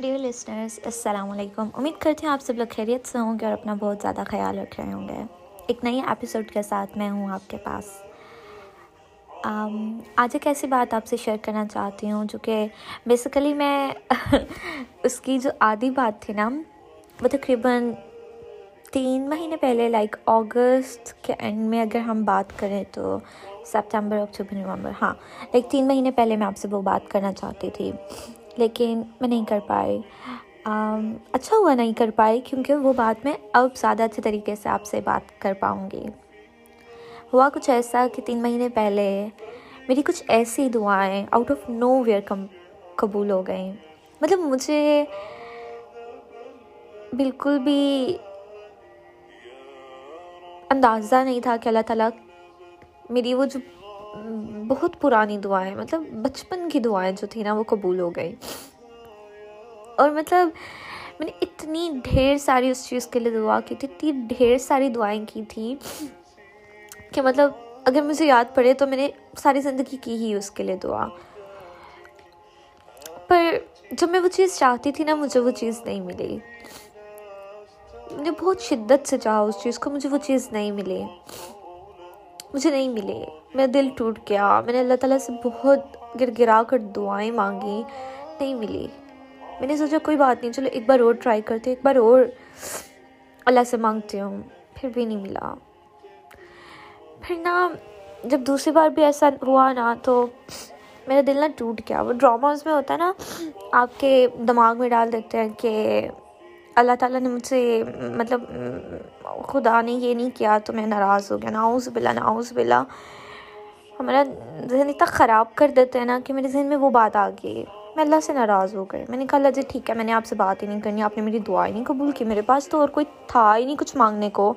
Dear listeners السلام علیکم امید کرتے ہیں آپ سب لوگ خیریت سے ہوں گے اور اپنا بہت زیادہ خیال رکھ رہے ہوں گے ایک نئی ایپیسوڈ کے ساتھ میں ہوں آپ کے پاس آج ایک ایسی بات آپ سے شیئر کرنا چاہتی ہوں جو کہ بیسیکلی میں اس کی جو آدھی بات تھی نا وہ تقریباً تین مہینے پہلے لائک اگست کے اینڈ میں اگر ہم بات کریں تو سپتمبر اکتوبر نومبر ہاں لائک تین مہینے پہلے میں آپ سے وہ بات کرنا چاہتی تھی لیکن میں نہیں کر پائی۔ اچھا ہوا نہیں کر پائی کیونکہ وہ بات میں اب زیادہ اچھے طریقے سے آپ سے بات کر پاؤں گی۔ ہوا کچھ ایسا کہ تین مہینے پہلے میری کچھ ایسی دعائیں آؤٹ آف نو ویئر کم، قبول ہو گئیں۔ مطلب مجھے بالکل بھی اندازہ نہیں تھا کہ اللہ تعالیٰ میری وہ جو بہت پرانی دعائیں مطلب بچپن کی دعائیں جو تھیں نا، وہ قبول ہو گئی اور مطلب میں نے اتنی ڈھیر ساری اس چیز کے لیے دعا کی تھی، اتنی ڈھیر ساری دعائیں کی تھی کہ مطلب اگر مجھے یاد پڑے تو میں نے ساری زندگی کی ہی اس کے لیے دعا۔ پر جب میں وہ چیز چاہتی تھی نا، مجھے وہ چیز نہیں ملی۔ میں نے بہت شدت سے چاہا اس چیز کو، مجھے وہ چیز نہیں ملی۔ مجھے نہیں ملے میرا دل ٹوٹ گیا۔ میں نے اللہ تعالیٰ سے بہت گر گرا کر دعائیں مانگی نہیں ملی۔ میں نے سوچا، کوئی بات نہیں، چلو ایک بار اور ٹرائی کرتے ایک بار اور اللہ سے مانگتی ہوں۔ پھر بھی نہیں ملا۔ پھر نا، جب دوسری بار بھی ایسا ہوا نا، تو میرا دل نہ ٹوٹ گیا۔ وہ ڈراماز میں ہوتا ہے نا، آپ کے دماغ میں ڈال دیتے ہیں کہ اللہ تعالیٰ نے مجھ سے مطلب خدا نے یہ نہیں کیا تو میں ناراض ہو گیا۔ ناؤز بلا ناؤز بلا ہمارا ذہن اتنا خراب کر دیتے ہیں نا کہ میرے ذہن میں وہ بات آ گئی۔ میں اللہ سے ناراض ہو گئے میں نے کہا، اللہ جی ٹھیک ہے، میں نے آپ سے بات ہی نہیں کرنی، آپ نے میری دعا ہی نہیں قبول کی میرے پاس، تو اور کوئی تھا ہی نہیں کچھ مانگنے کو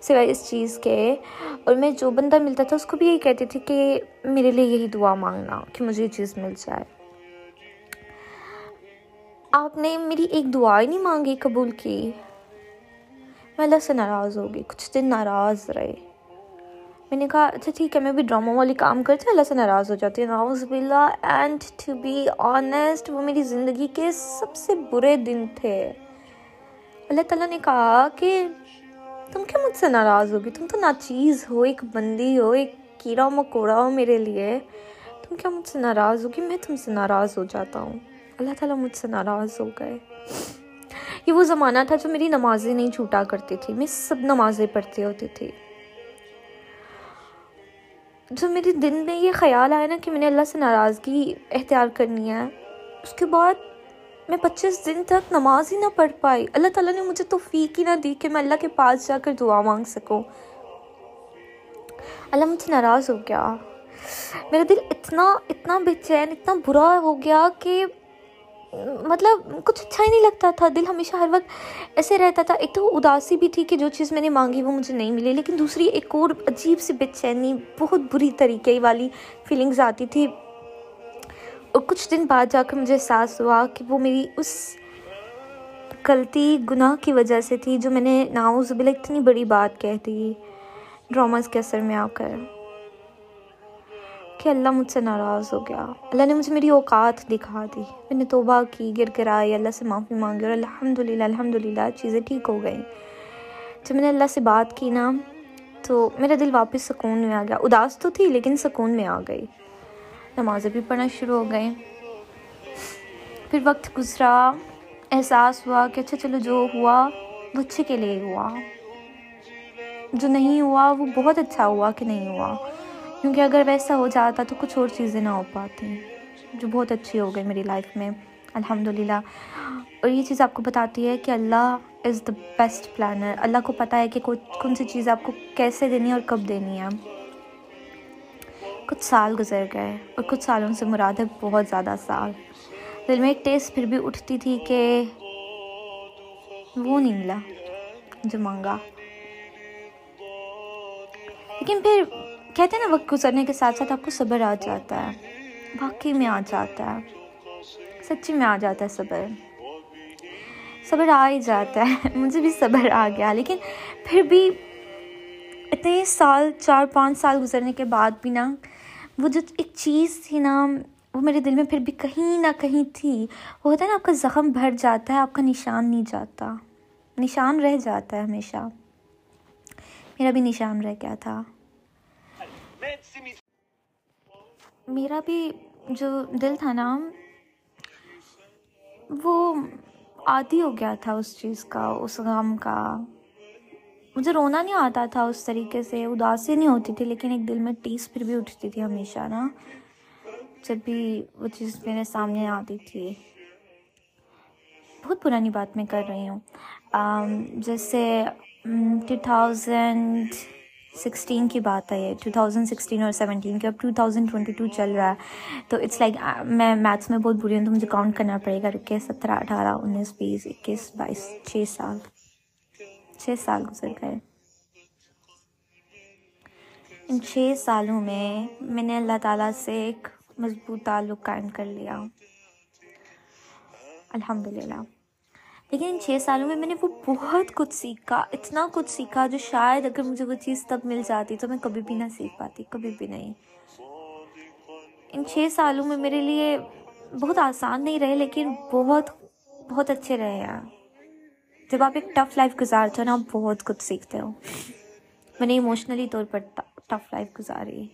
سوائے اس چیز کے۔ اور میں جو بندہ ملتا تھا، اس کو بھی یہی کہتی تھی کہ میرے لیے یہی دعا مانگنا کہ مجھے یہ چیز مل جائے۔ آپ نے میری ایک دعا ہی نہیں مانگی قبول کی؟ میں اللہ سے ناراض ہوگی کچھ دن ناراض رہے۔ میں نے کہا اچھا ٹھیک ہے، میں بھی ڈرامہ والی کام کرتی ہوں، اللہ سے ناراض ہو جاتی ہوں۔ ناؤز باللہ اینڈ ٹو بی آنیسٹ وہ میری زندگی کے سب سے برے دن تھے۔ اللہ تعالیٰ نے کہا کہ تم کیا مجھ سے ناراض ہوگی؟ تم تو ناچیز ہو، ایک بندی ہو، ایک کیڑا مکوڑا ہو میرے لیے۔ تم کیا مجھ سے ناراض ہوگی؟ میں تم سے ناراض ہو جاتا ہوں۔ اللہ تعالیٰ مجھ سے ناراض ہو گئے۔ یہ وہ زمانہ تھا جو میری نمازیں نہیں چھوٹا کرتی تھی، میں سب نمازیں پڑھتی ہوتی تھی۔ جو میرے دن میں یہ خیال آیا نا کہ میں نے اللہ سے ناراضگی اختیار کرنی ہے، اس کے بعد میں پچیس دن تک نماز ہی نہ پڑھ پائی۔ اللہ تعالیٰ نے مجھے توفیق ہی نہ دی کہ میں اللہ کے پاس جا کر دعا مانگ سکوں۔ اللہ مجھ سے ناراض ہو گیا۔ میرا دل اتنا اتنا بے چین، اتنا برا ہو گیا کہ مطلب کچھ اچھا ہی نہیں لگتا تھا، دل ہمیشہ ہر وقت ایسے رہتا تھا۔ ایک تو اداسی بھی تھی کہ جو چیز میں نے مانگی وہ مجھے نہیں ملی، لیکن دوسری ایک اور عجیب سی بے چینی، بہت بری طریقے والی فیلنگز آتی تھی۔ اور کچھ دن بعد جا کر مجھے احساس ہوا کہ وہ میری اس غلطی، گناہ کی وجہ سے تھی جو میں نے ناؤز بلا اتنی بڑی بات کہہ دی، ڈراماز کے اثر میں آ کر۔ کہ اللہ مجھ سے ناراض ہو گیا۔ اللہ نے مجھے میری اوقات دکھا دی۔ میں نے توبہ کی گر گرائی اللہ سے معافی مانگی اور الحمد للہ الحمد للہ چیزیں ٹھیک ہو گئیں۔ جب میں نے اللہ سے بات کی نا، تو میرا دل واپس سکون میں آ گیا۔ اداس تو تھی، لیکن سکون میں آ گئی۔ نمازیں بھی پڑھنا شروع ہو گئیں۔ پھر وقت گزرا، احساس ہوا کہ اچھا چلو جو ہوا، وہ اچھے کے لیے ہوا۔ جو نہیں ہوا، وہ بہت اچھا ہوا کہ نہیں ہوا۔ کیونکہ اگر ویسا ہو جاتا تو کچھ اور چیزیں نہ ہو پاتی جو بہت اچھی ہو گئی میری لائف میں۔ الحمد للہ اور یہ چیز آپ کو بتاتی ہے کہ اللہ از دا بیسٹ پلانر اللہ کو پتہ ہے کہ کون سی چیز آپ کو کیسے دینی ہے اور کب دینی ہے۔ کچھ سال گزر گئے اور کچھ سالوں سے مراد ہے بہت زیادہ سال۔ دل میں ایک ٹیسٹ پھر بھی اٹھتی تھی کہ وہ نہیں ملا جو مانگا۔ لیکن پھر کہتے ہیں نا وقت گزرنے کے ساتھ ساتھ آپ کو صبر آ جاتا ہے واقعی میں آ جاتا ہے سچی میں آ جاتا ہے صبر صبر آ ہی جاتا ہے مجھے بھی صبر آ گیا لیکن پھر بھی اتنے سال چار پانچ سال گزرنے کے بعد بھی نا وہ جو ایک چیز تھی نا وہ میرے دل میں پھر بھی کہیں نہ کہیں تھی وہ ہوتا ہے نا آپ کا زخم بھر جاتا ہے آپ کا نشان نہیں جاتا نشان رہ جاتا ہے ہمیشہ میرا بھی نشان رہ گیا تھا میرا بھی جو دل تھا نا، وہ عادی ہو گیا تھا اس چیز کا، اس غم کا۔ مجھے رونا نہیں آتا تھا اس طریقے سے، اداسی نہیں ہوتی تھی، لیکن ایک دل میں ٹیس پھر بھی اٹھتی تھی ہمیشہ نا۔ جب بھی وہ چیز میرے سامنے آتی تھی۔ بہت پرانی بات میں کر رہی ہوں۔ جیسے، ٹو تھاؤزنڈ سکسٹین کی بات ہے یہ ٹو تھاؤزنڈ سکسٹین اور سیونٹین کی، اب ٹو تھاؤزنڈ ٹوئنٹی ٹو چل رہا ہے۔ تو اٹس لائک میں میتھس میں بہت بری ہوں تو مجھے کاؤنٹ کرنا پڑے گا۔ رکے، سترہ، اٹھارہ، انیس، بیس، اکیس، بائیس، چھ سال۔ چھ سال گزر گئے۔ ان چھ سالوں میں میں نے اللہ تعالیٰ سے ایک مضبوط تعلق قائم کر لیا۔ الحمد للہ لیکن ان چھ سالوں میں میں نے وہ بہت کچھ سیکھا، اتنا کچھ سیکھا جو شاید اگر مجھے وہ چیز تب مل جاتی تو میں کبھی بھی نہ سیکھ پاتی، کبھی بھی نہیں۔ ان چھ سالوں میں میرے لیے بہت آسان نہیں رہے، لیکن بہت بہت اچھے رہے ہیں۔ جب آپ ایک ٹف لائف گزارتے ہو نا، آپ بہت کچھ سیکھتے ہو۔ میں نے ایموشنلی طور پر ٹف لائف گزاری۔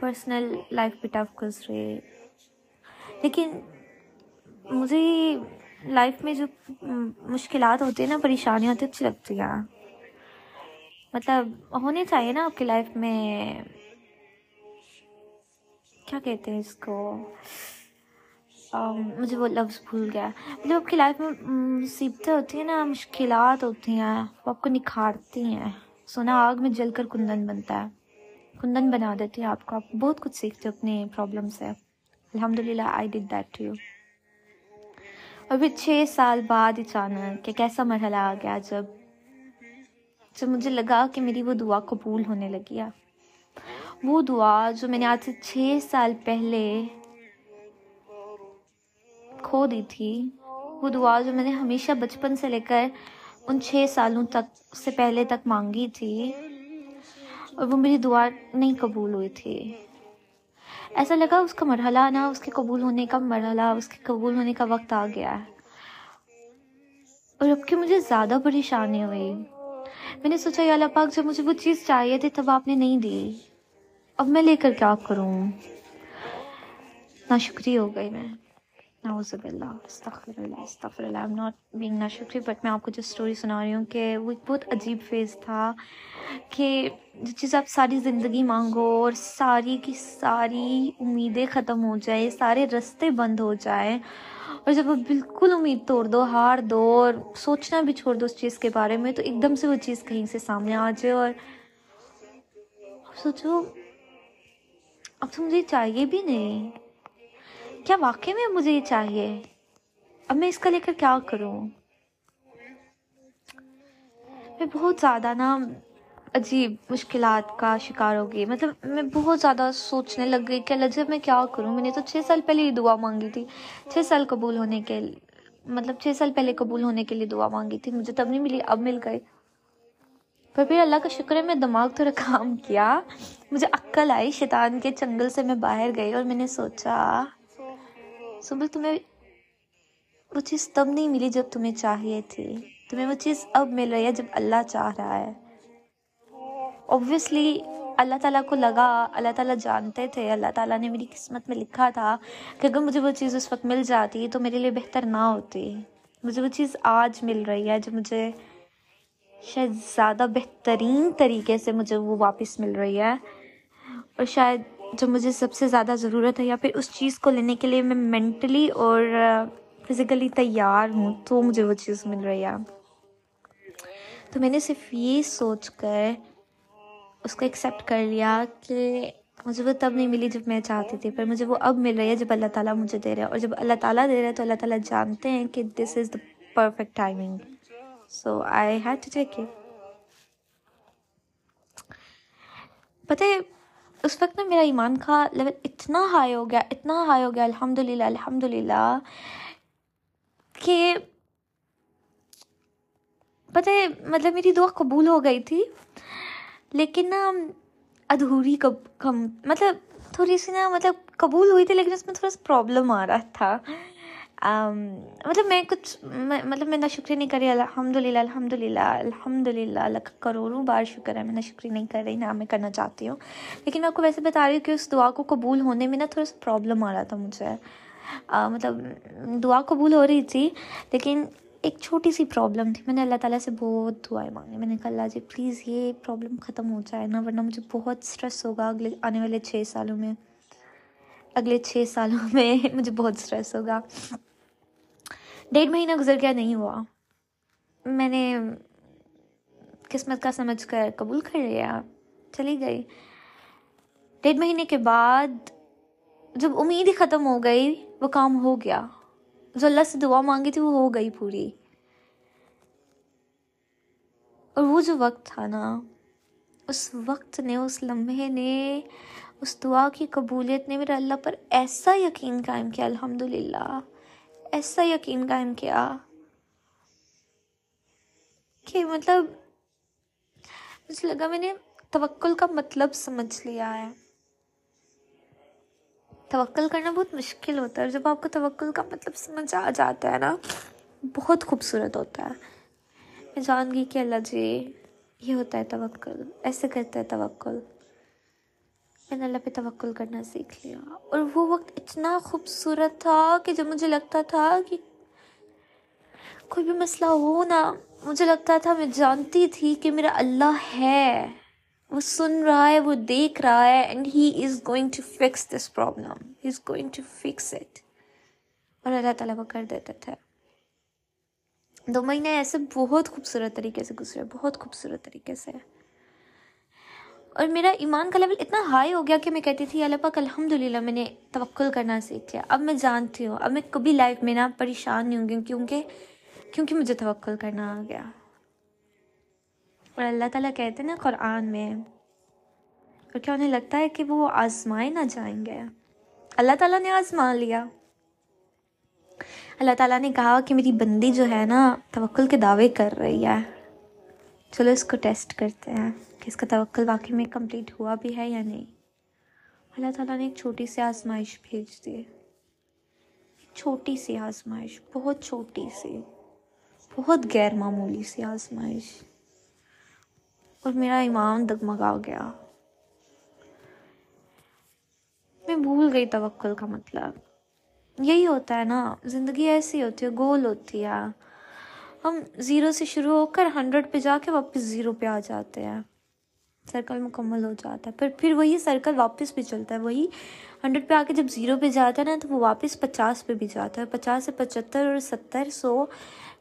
پرسنل لائف بھی ٹف گزرے۔ لیکن مجھے لائف میں جو مشکلات ہوتی ہیں نا، پریشانیاں ہوتی ہیں اچھی لگتی ہیں۔ مطلب ہونے چاہیے نا آپ کی لائف میں۔ کیا کہتے ہیں اس کو؟ مجھے وہ لفظ بھول گیا۔ مطلب آپ کی لائف میں مصیبتیں ہوتی ہیں نا، مشکلات ہوتی ہیں، وہ آپ کو نکھارتی ہیں۔ سونا، آگ میں جل کر کندن بنتا ہے۔ کندن بنا دیتی ہیں آپ کو۔ آپ بہت کچھ سیکھتے ہو اپنے پرابلم سے۔ الحمد للہ I did that to you اور پھر چھ سال بعد اچانک کہ کیسا مرحلہ آ گیا جب جب مجھے لگا کہ میری وہ دعا قبول ہونے لگی ہے۔ وہ دعا جو میں نے آج سے چھ سال پہلے کھو دی تھی، وہ دعا جو میں نے ہمیشہ بچپن سے لے کر ان چھ سالوں تک سے پہلے تک مانگی تھی اور وہ میری دعا نہیں قبول ہوئی تھی۔ ایسا لگا اس کا مرحلہ نا اس کے قبول ہونے کا مرحلہ، اس کے قبول ہونے کا وقت آ گیا ہے۔ اور اب کہ مجھے زیادہ پریشانی ہوئی؟ میں نے سوچا، یا اللہ پاک، جب مجھے وہ چیز چاہیے تھی تب آپ نے نہیں دی۔ اب میں لے کر کیا کروں؟ نا شکریہ ہو گئی میں۔ نعوذ باللہ، استغفر اللہ استغفر اللہ ایم ناٹ بینگ نا شکری بٹ میں آپ کو جو اسٹوری سنا رہی ہوں کہ وہ ایک بہت عجیب فیز تھا کہ جو چیز آپ ساری زندگی مانگو اور ساری کی ساری امیدیں ختم ہو جائیں، سارے رستے بند ہو جائیں اور جب آپ بالکل امید توڑ دو، ہار دو اور سوچنا بھی چھوڑ دو اس چیز کے بارے میں، تو ایک دم سے وہ چیز کہیں سے سامنے آ جائے اور سوچو، اب تو مجھے چاہیے بھی نہیں۔ کیا واقعی میں مجھے یہ چاہیے؟ اب میں اس کا لے کر کیا کروں؟ میں بہت زیادہ نا عجیب مشکلات کا شکار ہو گئی۔ مطلب میں بہت زیادہ سوچنے لگ گئی کہ اللہ جب میں کیا کروں؟ میں نے تو چھ سال پہلے ہی دعا مانگی تھی۔ چھ سال قبول ہونے کے مطلب چھ سال پہلے قبول ہونے کے لیے دعا مانگی تھی۔ مجھے تب نہیں ملی، اب مل گئے پر پھر اللہ کا شکر ہے، میں دماغ تھوڑا کام کیا۔ مجھے عقل آئی، شیطان کے چنگل سے میں باہر گئی اور میں نے سوچا سبل تمہیں وہ چیز تب نہیں ملی جب تمہیں چاہیے تھی۔ تمہیں وہ چیز اب مل رہی ہے جب اللہ چاہ رہا ہے۔ اوبویسلی اللہ تعالیٰ کو لگا، اللہ تعالیٰ جانتے تھے۔ اللہ تعالیٰ نے میری قسمت میں لکھا تھا کہ اگر مجھے وہ چیز اس وقت مل جاتی تو میرے لیے بہتر نہ ہوتی۔ مجھے وہ چیز آج مل رہی ہے جو مجھے شاید زیادہ بہترین طریقے سے مجھے وہ واپس مل رہی ہے۔ اور شاید جو مجھے سب سے زیادہ ضرورت ہے یا پھر اس چیز کو لینے کے لیے میں مینٹلی اور uh, فزیکلی تیار ہوں، تو مجھے وہ چیز مل رہی ہے۔ تو میں نے صرف یہ سوچ کر اس کو ایکسیپٹ کر لیا کہ مجھے وہ تب نہیں ملی جب میں چاہتی تھی، پر مجھے وہ اب مل رہی ہے جب اللہ تعالیٰ مجھے دے رہا ہے اور جب اللہ تعالیٰ دے رہا ہے تو اللہ تعالیٰ جانتے ہیں کہ this is the perfect timing so I had to take it پتہ ہے اس وقت نا میرا ایمان کا لیول اتنا ہائی ہو گیا، اتنا ہائی ہو گیا الحمد للہ الحمد للہ کہ پتہ ہے مطلب میری دعا قبول ہو گئی تھی، لیکن نا ادھوری کب کم مطلب تھوڑی سی نا مطلب قبول ہوئی تھی، لیکن اس میں تھوڑا سا پرابلم آ رہا تھا۔ مطلب میں کچھ مطلب میں نہ شکریہ نہیں کر رہی الحمد للہ الحمد للہ الحمد للہ اللہ کا کروڑوں بار شکر ہے، میں نہ شکریہ نہیں کر رہی، نہ میں کرنا چاہتی ہوں۔ لیکن میں آپ کو ویسے بتا رہی ہوں کہ اس دعا کو قبول ہونے میں نا تھوڑا سا پرابلم آ رہا تھا مجھے۔ مطلب دعا قبول ہو رہی تھی، لیکن ایک چھوٹی سی پرابلم تھی۔ میں نے اللہ تعالیٰ سے بہت دعائیں مانگی۔ میں نے کہا، اللہ جی پلیز یہ پرابلم ختم ہو جائے نا، ورنہ مجھے بہت اسٹریس ہوگا اگلے، آنے والے چھ سالوں میں۔ اگلے چھ سالوں میں مجھے بہت اسٹریس ہوگا۔ ڈیڑھ مہینہ گزر گیا، نہیں ہوا۔ میں نے قسمت کا سمجھ کر قبول کر لیا، چلی گئی۔ ڈیڑھ مہینے کے بعد جب امید ہی ختم ہو گئی، وہ کام ہو گیا۔ جو اللہ سے دعا مانگی تھی، وہ ہو گئی پوری۔ اور وہ جو وقت تھا نا، اس وقت نے، اس لمحے نے، اس دعا کی قبولیت نے میرا اللہ پر ایسا یقین قائم کیا الحمد للہ ایسا یقین قائم کیا کہ مطلب مجھے لگا میں نے توکل کا مطلب سمجھ لیا ہے۔ توکل کرنا بہت مشکل ہوتا ہے جب آپ کو توکل کا مطلب سمجھ آ جاتا ہے نا، بہت خوبصورت ہوتا ہے۔ میں جان گئی کہ اللہ جی یہ ہوتا ہے توکل، ایسے کرتا ہے توکل۔ میں نے اللہ پہ توکل کرنا سیکھ لیا۔ اور وہ وقت اتنا خوبصورت تھا کہ جب مجھے لگتا تھا کہ کوئی بھی مسئلہ ہو نا، مجھے لگتا تھا میں جانتی تھی کہ میرا اللہ ہے۔ وہ سن رہا ہے، وہ دیکھ رہا ہے and he is going to fix this problem he is going to fix it اور اللہ تعالیٰ وہ کر دیتے تھے دو مہینے ایسے بہت خوبصورت طریقے سے گزرے، بہت خوبصورت طریقے سے۔ اور میرا ایمان کا لیول اتنا ہائی ہو گیا کہ میں کہتی تھی اللہ پاک الحمد للہ میں نے توقل کرنا سیکھ لیا۔ اب میں جانتی ہوں، اب میں کبھی لائف میں نا پریشان نہیں ہوں گی، کیونکہ کیونکہ مجھے توقل کرنا آ گیا۔ اور اللہ تعالیٰ کہتے ہیں نا قرآن میں، اور کیا انہیں لگتا ہے کہ وہ آزمائے نہ جائیں گے؟ اللہ تعالیٰ نے آزما لیا۔ اللہ تعالیٰ نے کہا کہ میری بندی جو ہے نا، توکل کے دعوے کر رہی ہے۔ چلو اس کو ٹیسٹ کرتے ہیں۔ کہ اس کا توکل واقعی میں کمپلیٹ ہوا بھی ہے یا نہیں۔ اللہ تعالیٰ نے ایک چھوٹی سی آزمائش بھیج دی۔ چھوٹی سی آزمائش، بہت چھوٹی سی، بہت غیر معمولی سی آزمائش۔ اور میرا ایمان دگمگا گیا۔ میں بھول گئی توکل کا مطلب۔ یہی ہوتا ہے نا، زندگی ایسی ہوتی ہے، گول ہوتی ہے۔ ہم زیرو سے شروع ہو کر ہنڈریڈ پہ جا کے واپس زیرو پہ آ جاتے ہیں۔ سرکل مکمل ہو جاتا ہے۔ پھر پھر وہی سرکل واپس بھی چلتا ہے، وہی ہنڈریڈ پہ آ کے جب زیرو پہ جاتا ہے نا، تو وہ واپس پچاس پہ بھی جاتا ہے۔ پچاس سے پچہتر اور ستر سو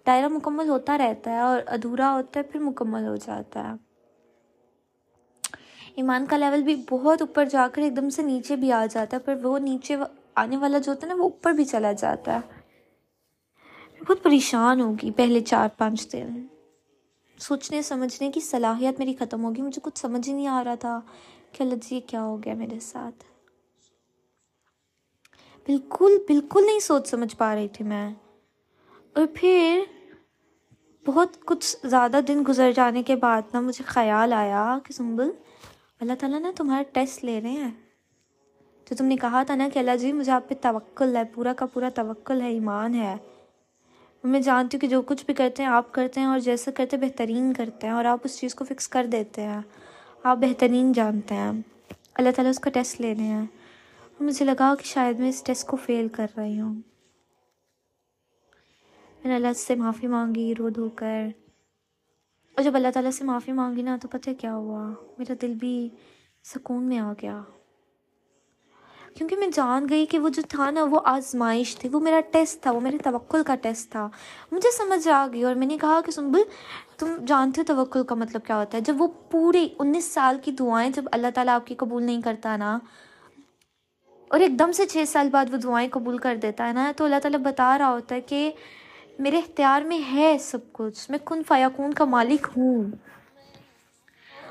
دائرہ مکمل ہوتا رہتا ہے اور ادھورا ہوتا ہے، پھر مکمل ہو جاتا ہے۔ ایمان کا لیول بھی بہت اوپر جا کر ایک دم سے نیچے بھی آ جاتا ہے، پر وہ نیچے آنے والا جو ہوتا ہے نا، وہ اوپر بھی چلا جاتا ہے۔ بہت پریشان ہوگی پہلے چار پانچ دن۔ سوچنے، سمجھنے کی صلاحیت میری ختم ہوگی۔ مجھے کچھ سمجھ ہی نہیں آ رہا تھا کہ اللہ جی کیا ہو گیا میرے ساتھ؟ بالکل بالکل نہیں سوچ سمجھ پا رہی تھی میں۔ اور پھر بہت کچھ زیادہ دن گزر جانے کے بعد نا مجھے خیال آیا کہ سنبل، اللہ تعالیٰ نا تمہارا ٹیسٹ لے رہے ہیں۔ جو تم نے کہا تھا نا کہ اللہ جی مجھے آپ پہ توکل ہے، پورا کا پورا توکل ہے، ایمان ہے۔ میں جانتی ہوں کہ جو کچھ بھی کرتے ہیں، آپ کرتے ہیں اور جیسا کرتے بہترین کرتے ہیں اور آپ اس چیز کو فکس کر دیتے ہیں۔ آپ بہترین جانتے ہیں۔ اللہ تعالیٰ اس کا ٹیسٹ لے رہے ہیں۔ اور مجھے لگا کہ شاید میں اس ٹیسٹ کو فیل کر رہی ہوں۔ میں نے اللہ سے معافی مانگی، رو دھو کر۔ اور جب اللہ تعالیٰ سے معافی مانگی نا، تو پتہ کیا ہوا؟ میرا دل بھی سکون میں آ گیا۔ کیونکہ میں جان گئی کہ وہ جو تھا نا، وہ آزمائش تھی، وہ میرا ٹیسٹ تھا، وہ میرے توکل کا ٹیسٹ تھا۔ مجھے سمجھ آ گئی اور میں نے کہا کہ سنبل تم جانتے ہو توکل کا مطلب کیا ہوتا ہے؟ جب وہ پوری انیس سال کی دعائیں، جب اللہ تعالیٰ آپ کی قبول نہیں کرتا نا، اور ایک دم سے چھ سال بعد وہ دعائیں قبول کر دیتا ہے نا، تو اللہ تعالیٰ بتا رہا ہوتا ہے کہ میرے اختیار میں ہے سب کچھ، میں کن فیاکون کا مالک ہوں۔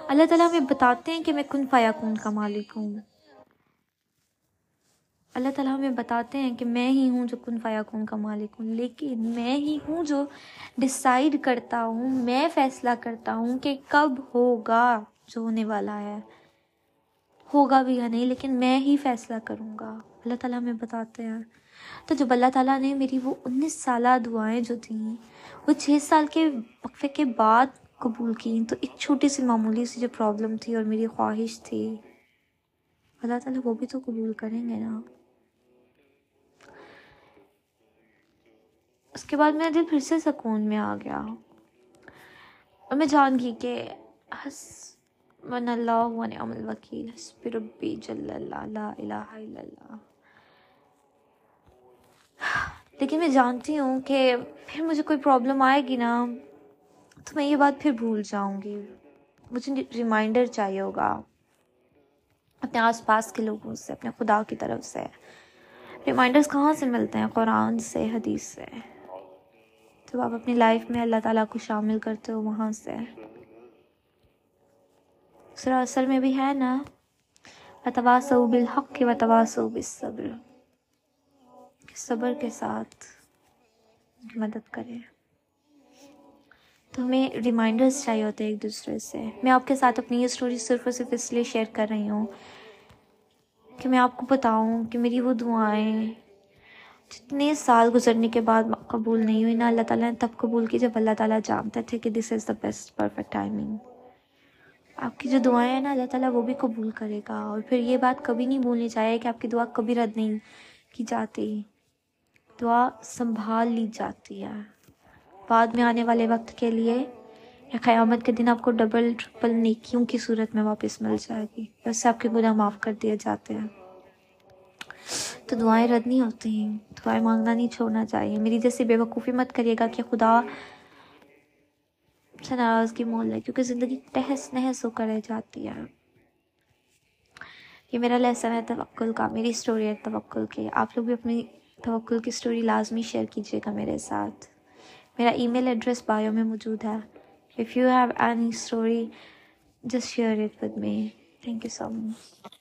اللہ تعالیٰ ہمیں بتاتے ہیں کہ میں کن فیاکون کا مالک ہوں۔ اللہ تعالیٰ ہمیں بتاتے ہیں کہ میں ہی ہوں جو کن فیاکون کا مالک ہوں، لیکن میں ہی ہوں جو ڈسائڈ کرتا ہوں، میں فیصلہ کرتا ہوں کہ کب ہوگا جو ہونے والا ہے۔ ہوگا بھی یا نہیں، لیکن میں ہی فیصلہ کروں گا۔ اللہ تعالیٰ ہمیں بتاتے ہیں۔ تو جب اللہ تعالیٰ نے میری وہ انیس سالہ دعائیں جو تھیں، وہ چھ سال کے وقفے کے بعد قبول کیں، تو ایک چھوٹی سی معمولی سی جو پرابلم تھی اور میری خواہش تھی، اللہ تعالیٰ وہ بھی تو قبول کریں گے نا۔ اس کے بعد میرا دل پھر سے سکون میں آ گیا۔ اور میں جان گئی کہ حس من اللہ و نعم الوکیل، حسب ربی جل اللہ، لا الہ الا اللہ۔ لیکن میں جانتی ہوں کہ پھر مجھے کوئی پرابلم آئے گی نا، تو میں یہ بات پھر بھول جاؤں گی۔ مجھے ریمائنڈر چاہیے ہوگا اپنے آس پاس کے لوگوں سے، اپنے خدا کی طرف سے۔ ریمائنڈرس کہاں سے ملتے ہیں؟ قرآن سے، حدیث سے۔ جب آپ اپنی لائف میں اللہ تعالیٰ کو شامل کرتے ہو وہاں سے۔ سر اصل میں بھی ہے نا۔ وتواسو بالحق کے وتواسو بالصبر۔ صبر کے ساتھ مدد کرے۔ تو ہمیں ریمائنڈرس چاہیے ہوتے ہیں ایک دوسرے سے۔ میں آپ کے ساتھ اپنی یہ اسٹوری صرف اور صرف اس لیے شیئر کر رہی ہوں کہ میں آپ کو بتاؤں کہ میری وہ دعائیں جتنے سال گزرنے کے بعد قبول نہیں ہوئی نا اللہ تعالیٰ نے تب قبول کی جب اللہ تعالیٰ جانتے تھے کہ this is the best perfect timing آپ کی جو دعائیں ہیں نا، اللہ تعالیٰ وہ بھی قبول کرے گا۔ اور پھر یہ بات کبھی نہیں بھولنی چاہیے کہ آپ کی دعا کبھی رد نہیں کی جاتی۔ دعا سنبھال لی جاتی ہے۔ بعد میں آنے والے وقت کے لیے یا قیامت کے دن آپ کو ڈبل ٹرپل نیکیوں کی صورت میں واپس مل جائے گی۔ ویسے آپ کے گناہ معاف کر دیے جاتے ہیں۔ تو دعائیں رد نہیں ہوتی ہیں۔ دعائیں مانگنا نہیں، چھوڑنا چاہیے۔ میری جیسی بے وقوفی مت کریے گا کہ خدا سے ناراضگی مول ہے، کیونکہ زندگی تہس نہس ہو کر رہ جاتی ہے۔ یہ میرا لیسن ہے توکل کا، میری اسٹوری ہے توکل کی۔ آپ لوگ بھی اپنی توکل کی اسٹوری لازمی شیئر کیجیے گا میرے ساتھ۔ میرا ای میل ایڈریس بایو میں موجود ہے۔ If you have any story just share it with me thank you so much